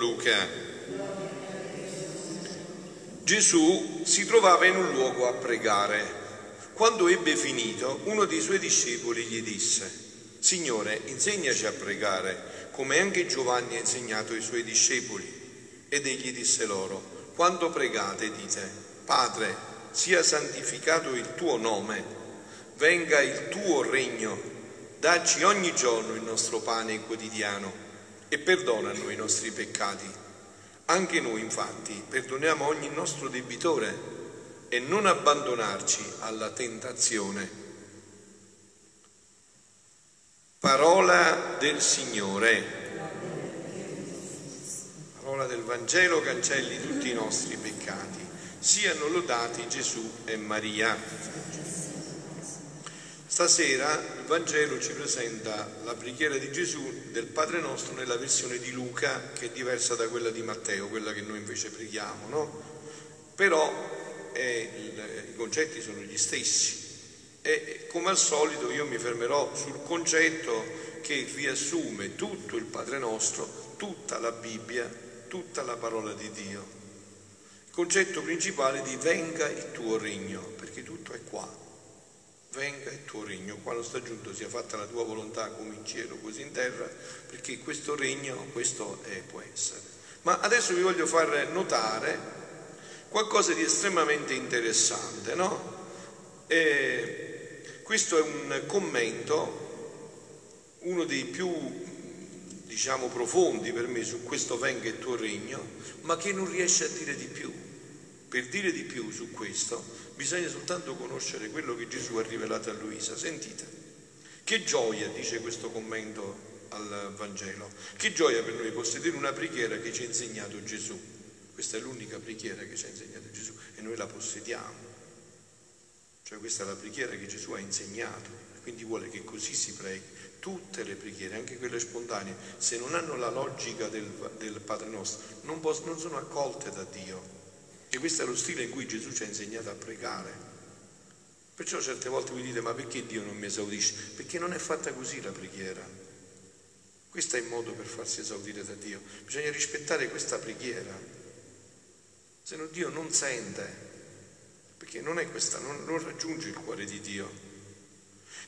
Luca. Gesù si trovava in un luogo a pregare. Quando ebbe finito, uno dei suoi discepoli gli disse, Signore, insegnaci a pregare, come anche Giovanni ha insegnato ai suoi discepoli. Ed egli disse loro, quando pregate dite, Padre, sia santificato il tuo nome, venga il tuo regno, dacci ogni giorno il nostro pane quotidiano e perdona a noi i nostri peccati. Anche noi infatti perdoniamo ogni nostro debitore e non abbandonarci alla tentazione. Parola del Signore parola del Vangelo cancelli tutti i nostri peccati. Siano lodati Gesù e Maria. Stasera il Vangelo ci presenta la preghiera di Gesù del Padre nostro nella versione di Luca, che è diversa da quella di Matteo, quella che noi invece preghiamo, no? Però eh, i concetti sono gli stessi. E come al solito io mi fermerò sul concetto che riassume tutto il Padre nostro, tutta la Bibbia tutta la parola di Dio. Il concetto principale di venga il tuo regno, perché tutto è qua. Venga il tuo regno, quando sta giunto sia fatta la tua volontà come in cielo così in terra, perché questo regno, questo è, può essere. Ma adesso vi voglio far notare qualcosa di estremamente interessante, no? E questo è un commento, uno dei più diciamo profondi per me su questo venga il tuo regno, ma che non riesce a dire di più. Per dire di più su questo bisogna soltanto conoscere quello che Gesù ha rivelato a Luisa. Sentite, che gioia, dice questo commento al Vangelo, che gioia per noi possedere una preghiera che ci ha insegnato Gesù. Questa è l'unica preghiera che ci ha insegnato Gesù e noi la possediamo. Cioè questa è la preghiera che Gesù ha insegnato, quindi vuole che così si preghi tutte le preghiere, anche quelle spontanee, se non hanno la logica del, del Padre nostro, non, posso, non sono accolte da Dio. E questo è lo stile in cui Gesù ci ha insegnato a pregare. Perciò certe volte vi dite, ma perché Dio non mi esaudisce? Perché non è fatta così la preghiera. Questo è il modo per farsi esaudire da Dio. Bisogna rispettare questa preghiera. Se no Dio non sente, perché non è questa, non, non raggiunge il cuore di Dio.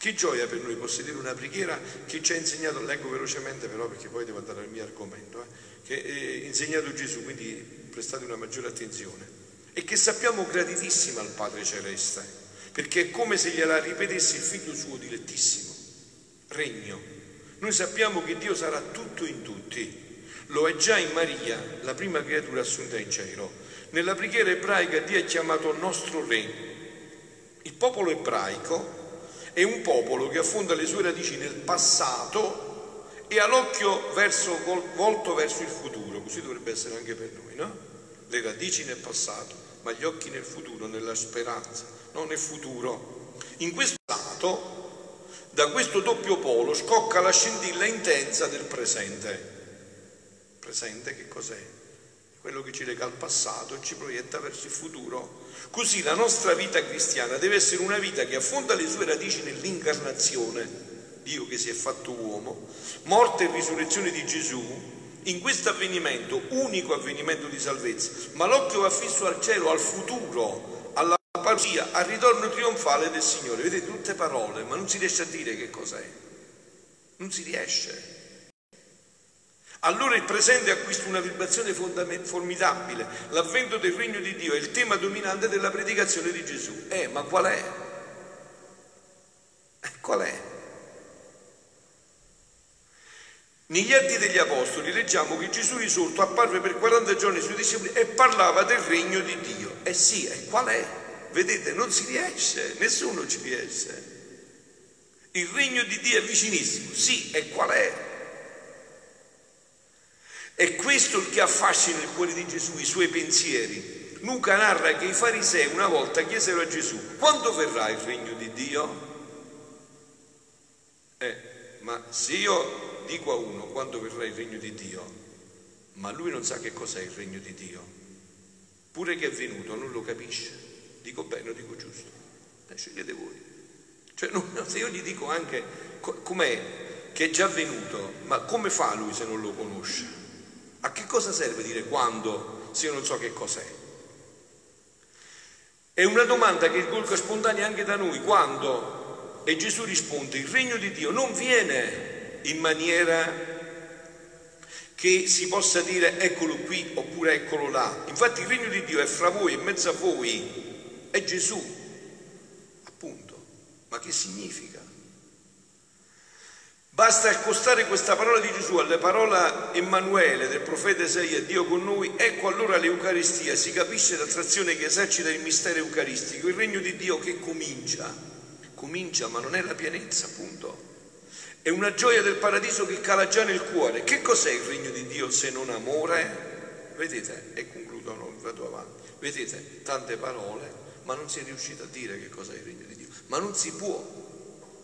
Che gioia per noi possedere una preghiera che ci ha insegnato, leggo velocemente però perché poi devo andare al mio argomento, eh, che ha insegnato Gesù, quindi prestate una maggiore attenzione, e che sappiamo gratitissima al Padre Celeste, perché è come se gliela ripetesse il figlio suo dilettissimo, regno. Noi sappiamo che Dio sarà tutto in tutti, lo è già in Maria, la prima creatura assunta in cielo. Nella preghiera ebraica Dio è chiamato nostro Re. Il popolo ebraico è un popolo che affonda le sue radici nel passato e ha l'occhio volto verso il futuro, così dovrebbe essere anche per noi, no? Le radici nel passato, ma gli occhi nel futuro, nella speranza, non nel futuro. In questo stato, da questo doppio polo, scocca la scintilla intensa del presente. Presente che cos'è? Quello che ci lega al passato e ci proietta verso il futuro. Così la nostra vita cristiana deve essere una vita che affonda le sue radici nell'incarnazione, Dio che si è fatto uomo, morte e risurrezione di Gesù, in questo avvenimento, unico avvenimento di salvezza, ma l'occhio va fisso al cielo, al futuro, alla parousia, al ritorno trionfale del Signore. Vedete tutte parole, ma non si riesce a dire che cos'è. Non si riesce. Allora il presente acquista una vibrazione formidabile. L'avvento del regno di Dio è il tema dominante della predicazione di Gesù. Eh, ma qual è? Eh, qual è? Negli atti degli Apostoli leggiamo che Gesù risorto apparve per 40 giorni ai suoi discepoli e parlava del regno di Dio. Eh sì, e qual è? Vedete, non si riesce, nessuno ci riesce. Il regno di Dio è vicinissimo, sì, e qual è? È questo che affascina il cuore di Gesù, i suoi pensieri. Luca narra che i farisei una volta chiesero a Gesù, quando verrà il regno di Dio? Eh, ma se io dico a uno quando verrà il regno di Dio, ma lui non sa che cos'è il regno di Dio, pure che è venuto non lo capisce, dico bene o dico giusto? Eh, scegliete voi. Cioè, non, se io gli dico anche com'è che è già venuto, ma come fa lui se non lo conosce? A che cosa serve dire quando se io non so che cos'è? È una domanda che colga spontanea anche da noi, quando? E Gesù risponde, il regno di Dio non viene in maniera che si possa dire eccolo qui oppure eccolo là. Infatti il regno di Dio è fra voi, in mezzo a voi, è Gesù, appunto. Ma che significa? Basta accostare questa parola di Gesù alle parole Emanuele del profeta Isaia, Dio con noi, ecco allora l'Eucaristia, si capisce l'attrazione che esercita il mistero eucaristico, il regno di Dio che comincia, comincia ma non è la pienezza appunto, è una gioia del paradiso che cala già nel cuore. Che cos'è il regno di Dio se non amore? Vedete, e concludo, non vado avanti. Vedete, tante parole, ma non si è riuscito a dire che cos'è il regno di Dio. Ma non si può,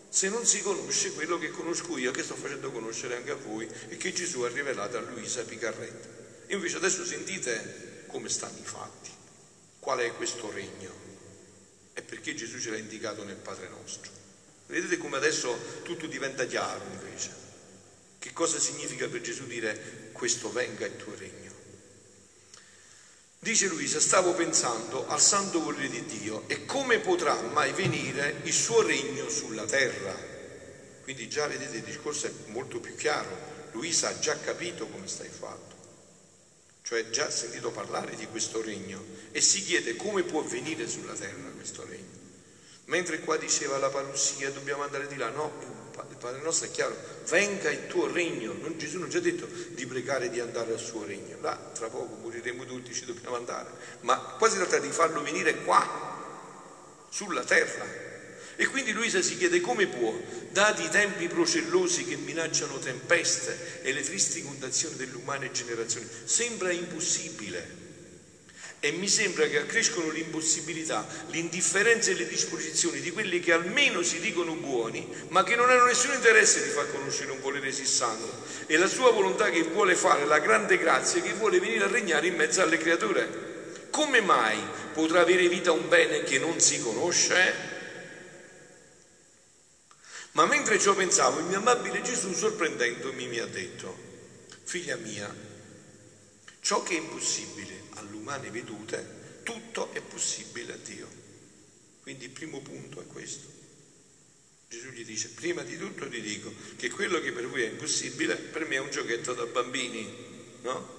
se non si conosce quello che conosco io, che sto facendo conoscere anche a voi e che Gesù ha rivelato a Luisa Picarretta. Invece adesso sentite come stanno i fatti. Qual è questo regno? È perché Gesù ce l'ha indicato nel Padre nostro. Vedete come adesso tutto diventa chiaro invece. Che cosa significa per Gesù dire questo venga il tuo regno? Dice Luisa, stavo pensando al santo volere di Dio e come potrà mai venire il suo regno sulla terra. Quindi già vedete il discorso è molto più chiaro. Luisa ha già capito come sta il fatto, cioè già sentito parlare di questo regno e si chiede come può venire sulla terra questo regno. Mentre qua diceva la parousia, dobbiamo andare di là, no, il Padre nostro è chiaro, venga il tuo regno, non, Gesù non ci ha detto di pregare di andare al suo regno, là tra poco moriremo tutti, ci dobbiamo andare, ma quasi si tratta di farlo venire qua, sulla terra. E quindi Luisa si chiede come può, dati i tempi procellosi che minacciano tempeste e le tristi condizioni delle umane generazioni, sembra impossibile e mi sembra che accrescono l'impossibilità, l'indifferenza e le disposizioni di quelli che almeno si dicono buoni, ma che non hanno nessun interesse di far conoscere un volere sì santo e la sua volontà che vuole fare, la grande grazia che vuole venire a regnare in mezzo alle creature. Come mai potrà avere vita un bene che non si conosce? Ma mentre ciò pensavo, il mio amabile Gesù, sorprendendomi, mi ha detto, figlia mia, ciò che è impossibile all'umane vedute, tutto è possibile a Dio. Quindi il primo punto è questo. Gesù gli dice, prima di tutto ti dico che quello che per voi è impossibile, per me è un giochetto da bambini, no?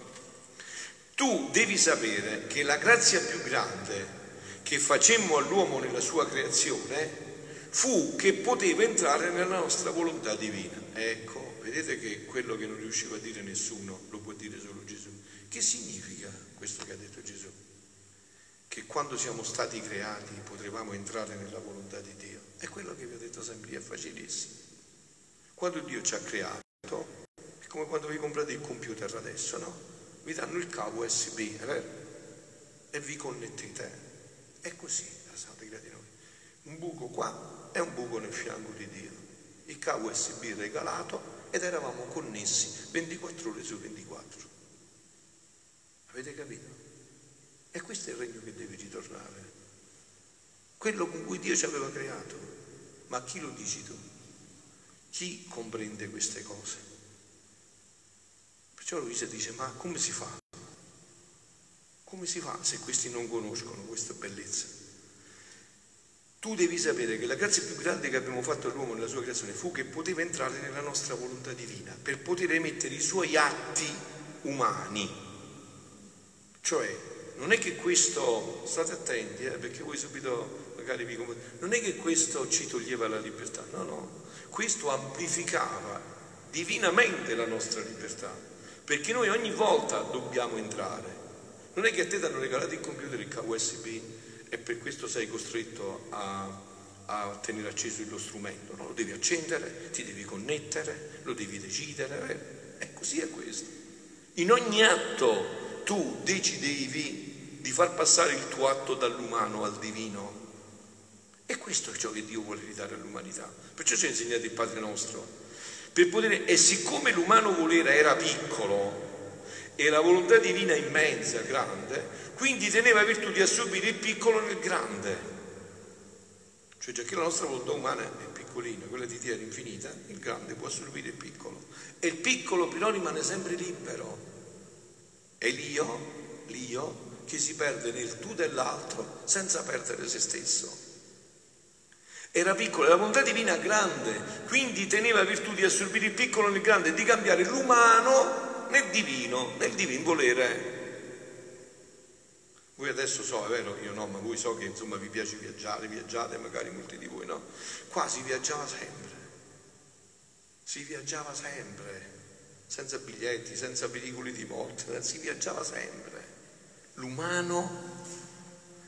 Tu devi sapere che la grazia più grande che facemmo all'uomo nella sua creazione fu che poteva entrare nella nostra volontà divina. Ecco, vedete che quello che non riusciva a dire nessuno lo può dire solo Gesù. Che significa questo che ha detto Gesù? Che quando siamo stati creati potremmo entrare nella volontà di Dio. È quello che vi ho detto sempre, è facilissimo. Quando Dio ci ha creato, è come quando vi comprate il computer adesso, no? Vi danno il cavo USB, è vero? E vi connettete. È così, la Santa di noi. Un buco qua e un buco nel fianco di Dio. Il cavo USB regalato ed eravamo connessi 24 ore su 24. Avete capito? E questo è il regno che deve ritornare. Quello con cui Dio ci aveva creato. Ma chi lo dici tu? Chi comprende queste cose? Perciò Luisa dice, ma come si fa? Come si fa se questi non conoscono questa bellezza? Tu devi sapere che la grazia più grande che abbiamo fatto all'uomo nella sua creazione fu che poteva entrare nella nostra volontà divina per poter emettere i suoi atti umani cioè, non è che questo, state attenti, eh, perché voi subito magari vi non è che questo ci toglieva la libertà, no, no, questo amplificava divinamente la nostra libertà, perché noi ogni volta dobbiamo entrare. Non è che a te ti hanno regalato il computer, il cavo USB e per questo sei costretto a, a tenere acceso lo strumento, no? lo devi accendere, ti devi connettere, lo devi decidere, eh? e così è questo. In ogni atto tu decidevi di far passare il tuo atto dall'umano al divino. E questo è ciò che Dio vuole ridare all'umanità. Perciò ci ha insegnato il Padre nostro. poter, e siccome l'umano volere era piccolo e la volontà divina immensa, grande, quindi teneva virtù di assorbire il piccolo nel grande. Cioè già che la nostra volontà umana è piccolina, quella di Dio è infinita, il grande può assorbire il piccolo. E il piccolo però rimane sempre libero. È l'io, l'io che si perde nel tu dell'altro senza perdere se stesso. Era piccolo, la volontà divina grande, quindi teneva virtù di assorbire il piccolo nel grande di cambiare l'umano nel divino, nel divin volere. Voi adesso so, è vero, io no, ma voi so che insomma vi piace viaggiare, viaggiate, magari molti di voi no. Qua si viaggiava sempre, si viaggiava sempre, senza biglietti, senza pericoli di morte, si viaggiava sempre l'umano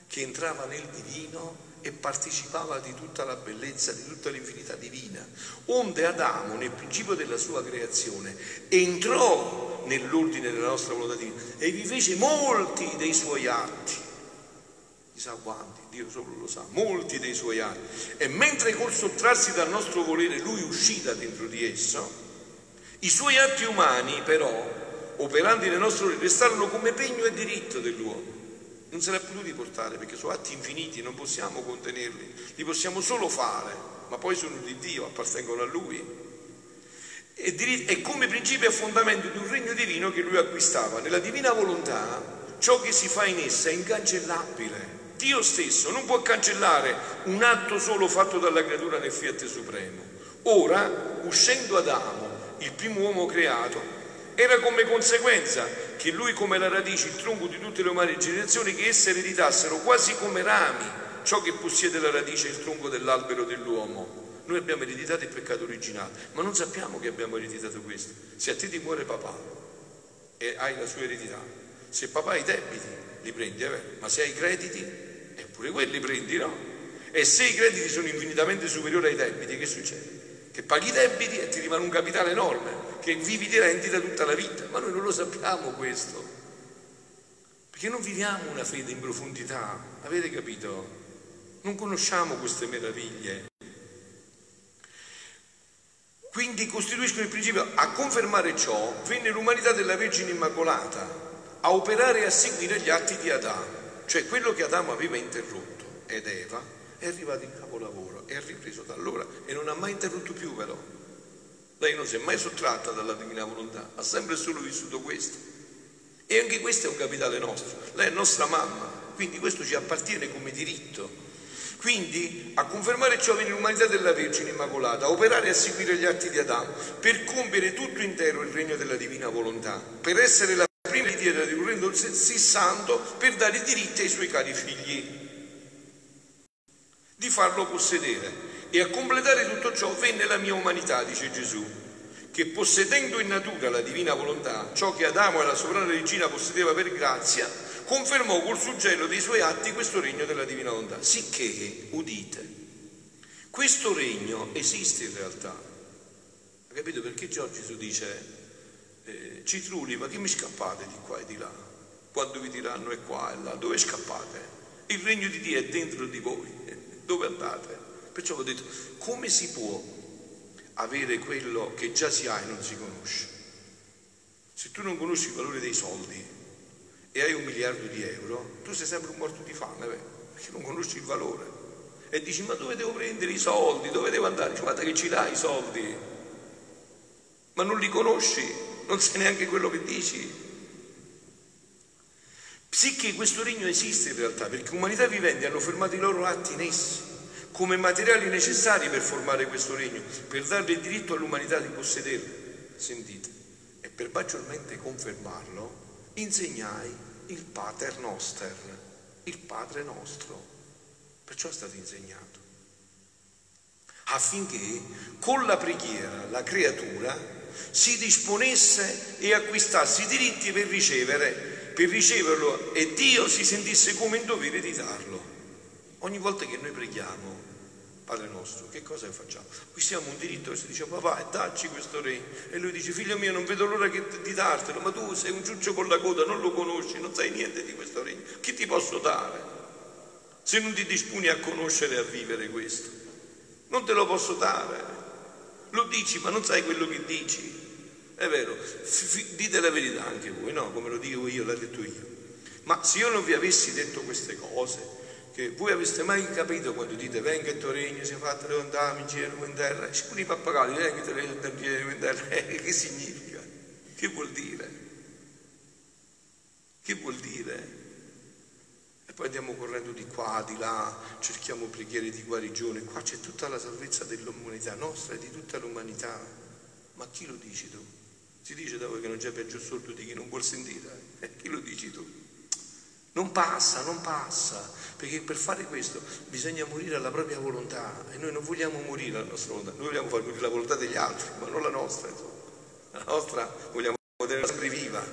che entrava nel divino e partecipava di tutta la bellezza, di tutta l'infinità divina. Onde Adamo, nel principio della sua creazione, entrò nell'ordine della nostra volontà divina e vi fece molti dei suoi atti. Chissà quanti, Dio solo lo sa, molti dei suoi atti. E mentre col sottrarsi dal nostro volere lui uscì da dentro di esso, i suoi atti umani però operandi nel nostro restarono come pegno e diritto dell'uomo. Non se l'ha potuti portare perché sono atti infiniti, non possiamo contenerli, li possiamo solo fare, ma poi sono di Dio, appartengono a Lui. E come principio e fondamento di un regno divino che Lui acquistava. Nella divina volontà ciò che si fa in essa è incancellabile. Dio stesso non può cancellare un atto solo fatto dalla creatura nel fiat supremo. Ora, uscendo Adamo, il primo uomo creato, era come conseguenza che lui come la radice, il tronco di tutte le umane generazioni, che esse ereditassero quasi come rami ciò che possiede la radice il tronco dell'albero dell'uomo. Noi abbiamo ereditato il peccato originale, ma non sappiamo che abbiamo ereditato questo. Se a te ti muore papà e hai la sua eredità, se papà ha i debiti li prendi, eh? ma se hai i crediti, eppure quelli prendi, no? E se i crediti sono infinitamente superiori ai debiti, che succede? Che paghi i debiti e ti rimane un capitale enorme che vivi di rendita tutta la vita, ma noi non lo sappiamo questo, perché non viviamo una fede in profondità, avete capito? Non conosciamo queste meraviglie. Quindi costituiscono il principio, a confermare ciò venne l'umanità della Vergine Immacolata, a operare e a seguire gli atti di Adamo, cioè quello che Adamo aveva interrotto ed Eva è arrivato in capolavoro, è ripreso da allora e non ha mai interrotto più però. Lei non si è mai sottratta dalla divina volontà, ha sempre solo vissuto questo. E anche questo è un capitale nostro. Lei è nostra mamma, quindi questo ci appartiene come diritto. Quindi a confermare ciò viene l'umanità della Vergine Immacolata, a operare e a seguire gli atti di Adamo, per compiere tutto intero il regno della divina volontà, per essere la prima di Dio di un regno santo, per dare diritti ai suoi cari figli, di farlo possedere e a completare tutto ciò venne la mia umanità, dice Gesù, che possedendo in natura la divina volontà, ciò che Adamo e la sovrana regina possedeva per grazia, confermò col suggello dei suoi atti questo regno della divina volontà. Sicché, udite, questo regno esiste in realtà. Capito perché Gesù dice, eh, citrulli, ma che mi scappate di qua e di là? Quando vi diranno è qua e là, dove scappate? Il regno di Dio è dentro di voi, dove andate? Perciò ho detto, come si può avere quello che già si ha e non si conosce? Se tu non conosci il valore dei soldi e hai un miliardo di euro, tu sei sempre un morto di fame, beh, perché non conosci il valore. E dici, ma dove devo prendere i soldi? Dove devo andare? Dici, guarda che ci dai i soldi, ma non li conosci, non sai neanche quello che dici. Sicché questo regno esiste in realtà, perché umanità viventi hanno fermato i loro atti in esso come materiali necessari per formare questo regno, per dare il diritto all'umanità di possederlo. Sentite, e per maggiormente confermarlo, insegnai il Pater Noster, il Padre nostro. Perciò è stato insegnato. Affinché con la preghiera la creatura si disponesse e acquistasse i diritti per ricevere, per riceverlo e Dio si sentisse come in dovere di darlo. Ogni volta che noi preghiamo, Padre nostro, che cosa facciamo? Acquistiamo un diritto si dice papà dacci questo re e lui dice figlio mio non vedo l'ora che, di dartelo, ma tu sei un ciuccio con la coda, non lo conosci, non sai niente di questo regno, che ti posso dare? Se non ti disponi a conoscere e a vivere questo, non te lo posso dare. Lo dici, ma non sai quello che dici. È vero, dite la verità anche voi, no? Come lo dico io, l'ha detto io. Ma se io non vi avessi detto queste cose, che voi aveste mai capito quando dite venga il tuo regno, sia fatto le ondame in cielo in terra, e pure i pappagalli, venga il tuo regno in cielo in terra, che significa? Che vuol dire? Che vuol dire? E poi andiamo correndo di qua, di là, cerchiamo preghiere di guarigione, qua c'è tutta la salvezza dell'umanità nostra e di tutta l'umanità. Ma chi lo dici tu? Si dice da voi che non c'è peggio sordo di chi non vuol sentire. Eh, chi lo dici tu? Non passa, non passa, perché per fare questo bisogna morire alla propria volontà e noi non vogliamo morire alla nostra volontà, noi vogliamo fare morire la volontà degli altri, ma non la nostra. Insomma. La nostra vogliamo tenerla sempre viva.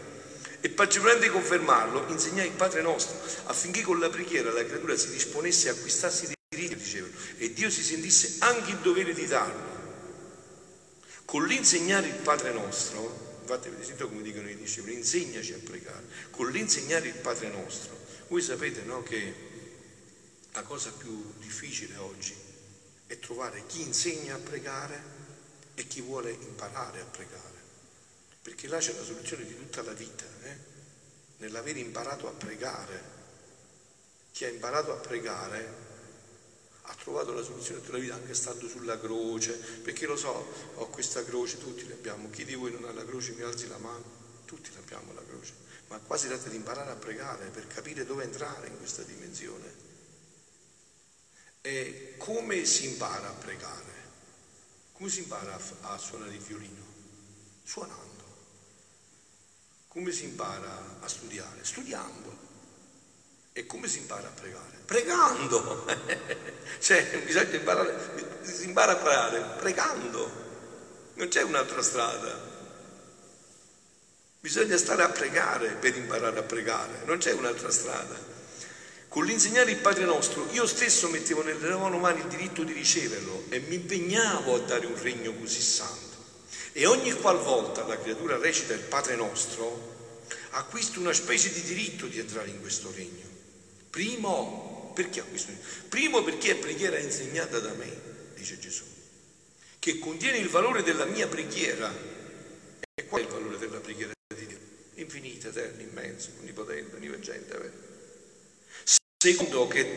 E particolarmente confermarlo, insegna il Padre nostro, affinché con la preghiera la creatura si disponesse a acquistarsi dei diritti, dicevano, e Dio si sentisse anche il dovere di darlo. Con l'insegnare il Padre nostro, infatti avete sentito come dicono i discepoli, insegnaci a pregare, con l'insegnare il Padre nostro. Voi sapete no, che la cosa più difficile oggi è trovare chi insegna a pregare e chi vuole imparare a pregare, perché là c'è la soluzione di tutta la vita, eh? nell'aver imparato a pregare. Chi ha imparato a pregare ha trovato la soluzione della vita anche stando sulla croce, perché lo so, ho questa croce, tutti l'abbiamo, chi di voi non ha la croce mi alzi la mano, tutti l'abbiamo la croce, ma qua si tratta di imparare a pregare per capire dove entrare in questa dimensione. E come si impara a pregare? Come si impara a, a suonare il violino? Suonando. Come si impara a studiare? Studiando. E come si impara a pregare? Pregando. cioè, bisogna imparare, si impara a pregare pregando. Non c'è un'altra strada. Bisogna stare a pregare per imparare a pregare, non c'è un'altra strada. Con l'insegnare il Padre nostro, io stesso mettevo nelle mani il diritto di riceverlo e mi impegnavo a dare un regno così santo. E ogni qualvolta la creatura recita il Padre nostro, acquista una specie di diritto di entrare in questo regno. Primo, perché? Primo perché è preghiera insegnata da me, dice Gesù, che contiene il valore della mia preghiera. E qual è il valore della preghiera di Dio? Infinita, eterna, immensa, onnipotente, onnivagente. Secondo che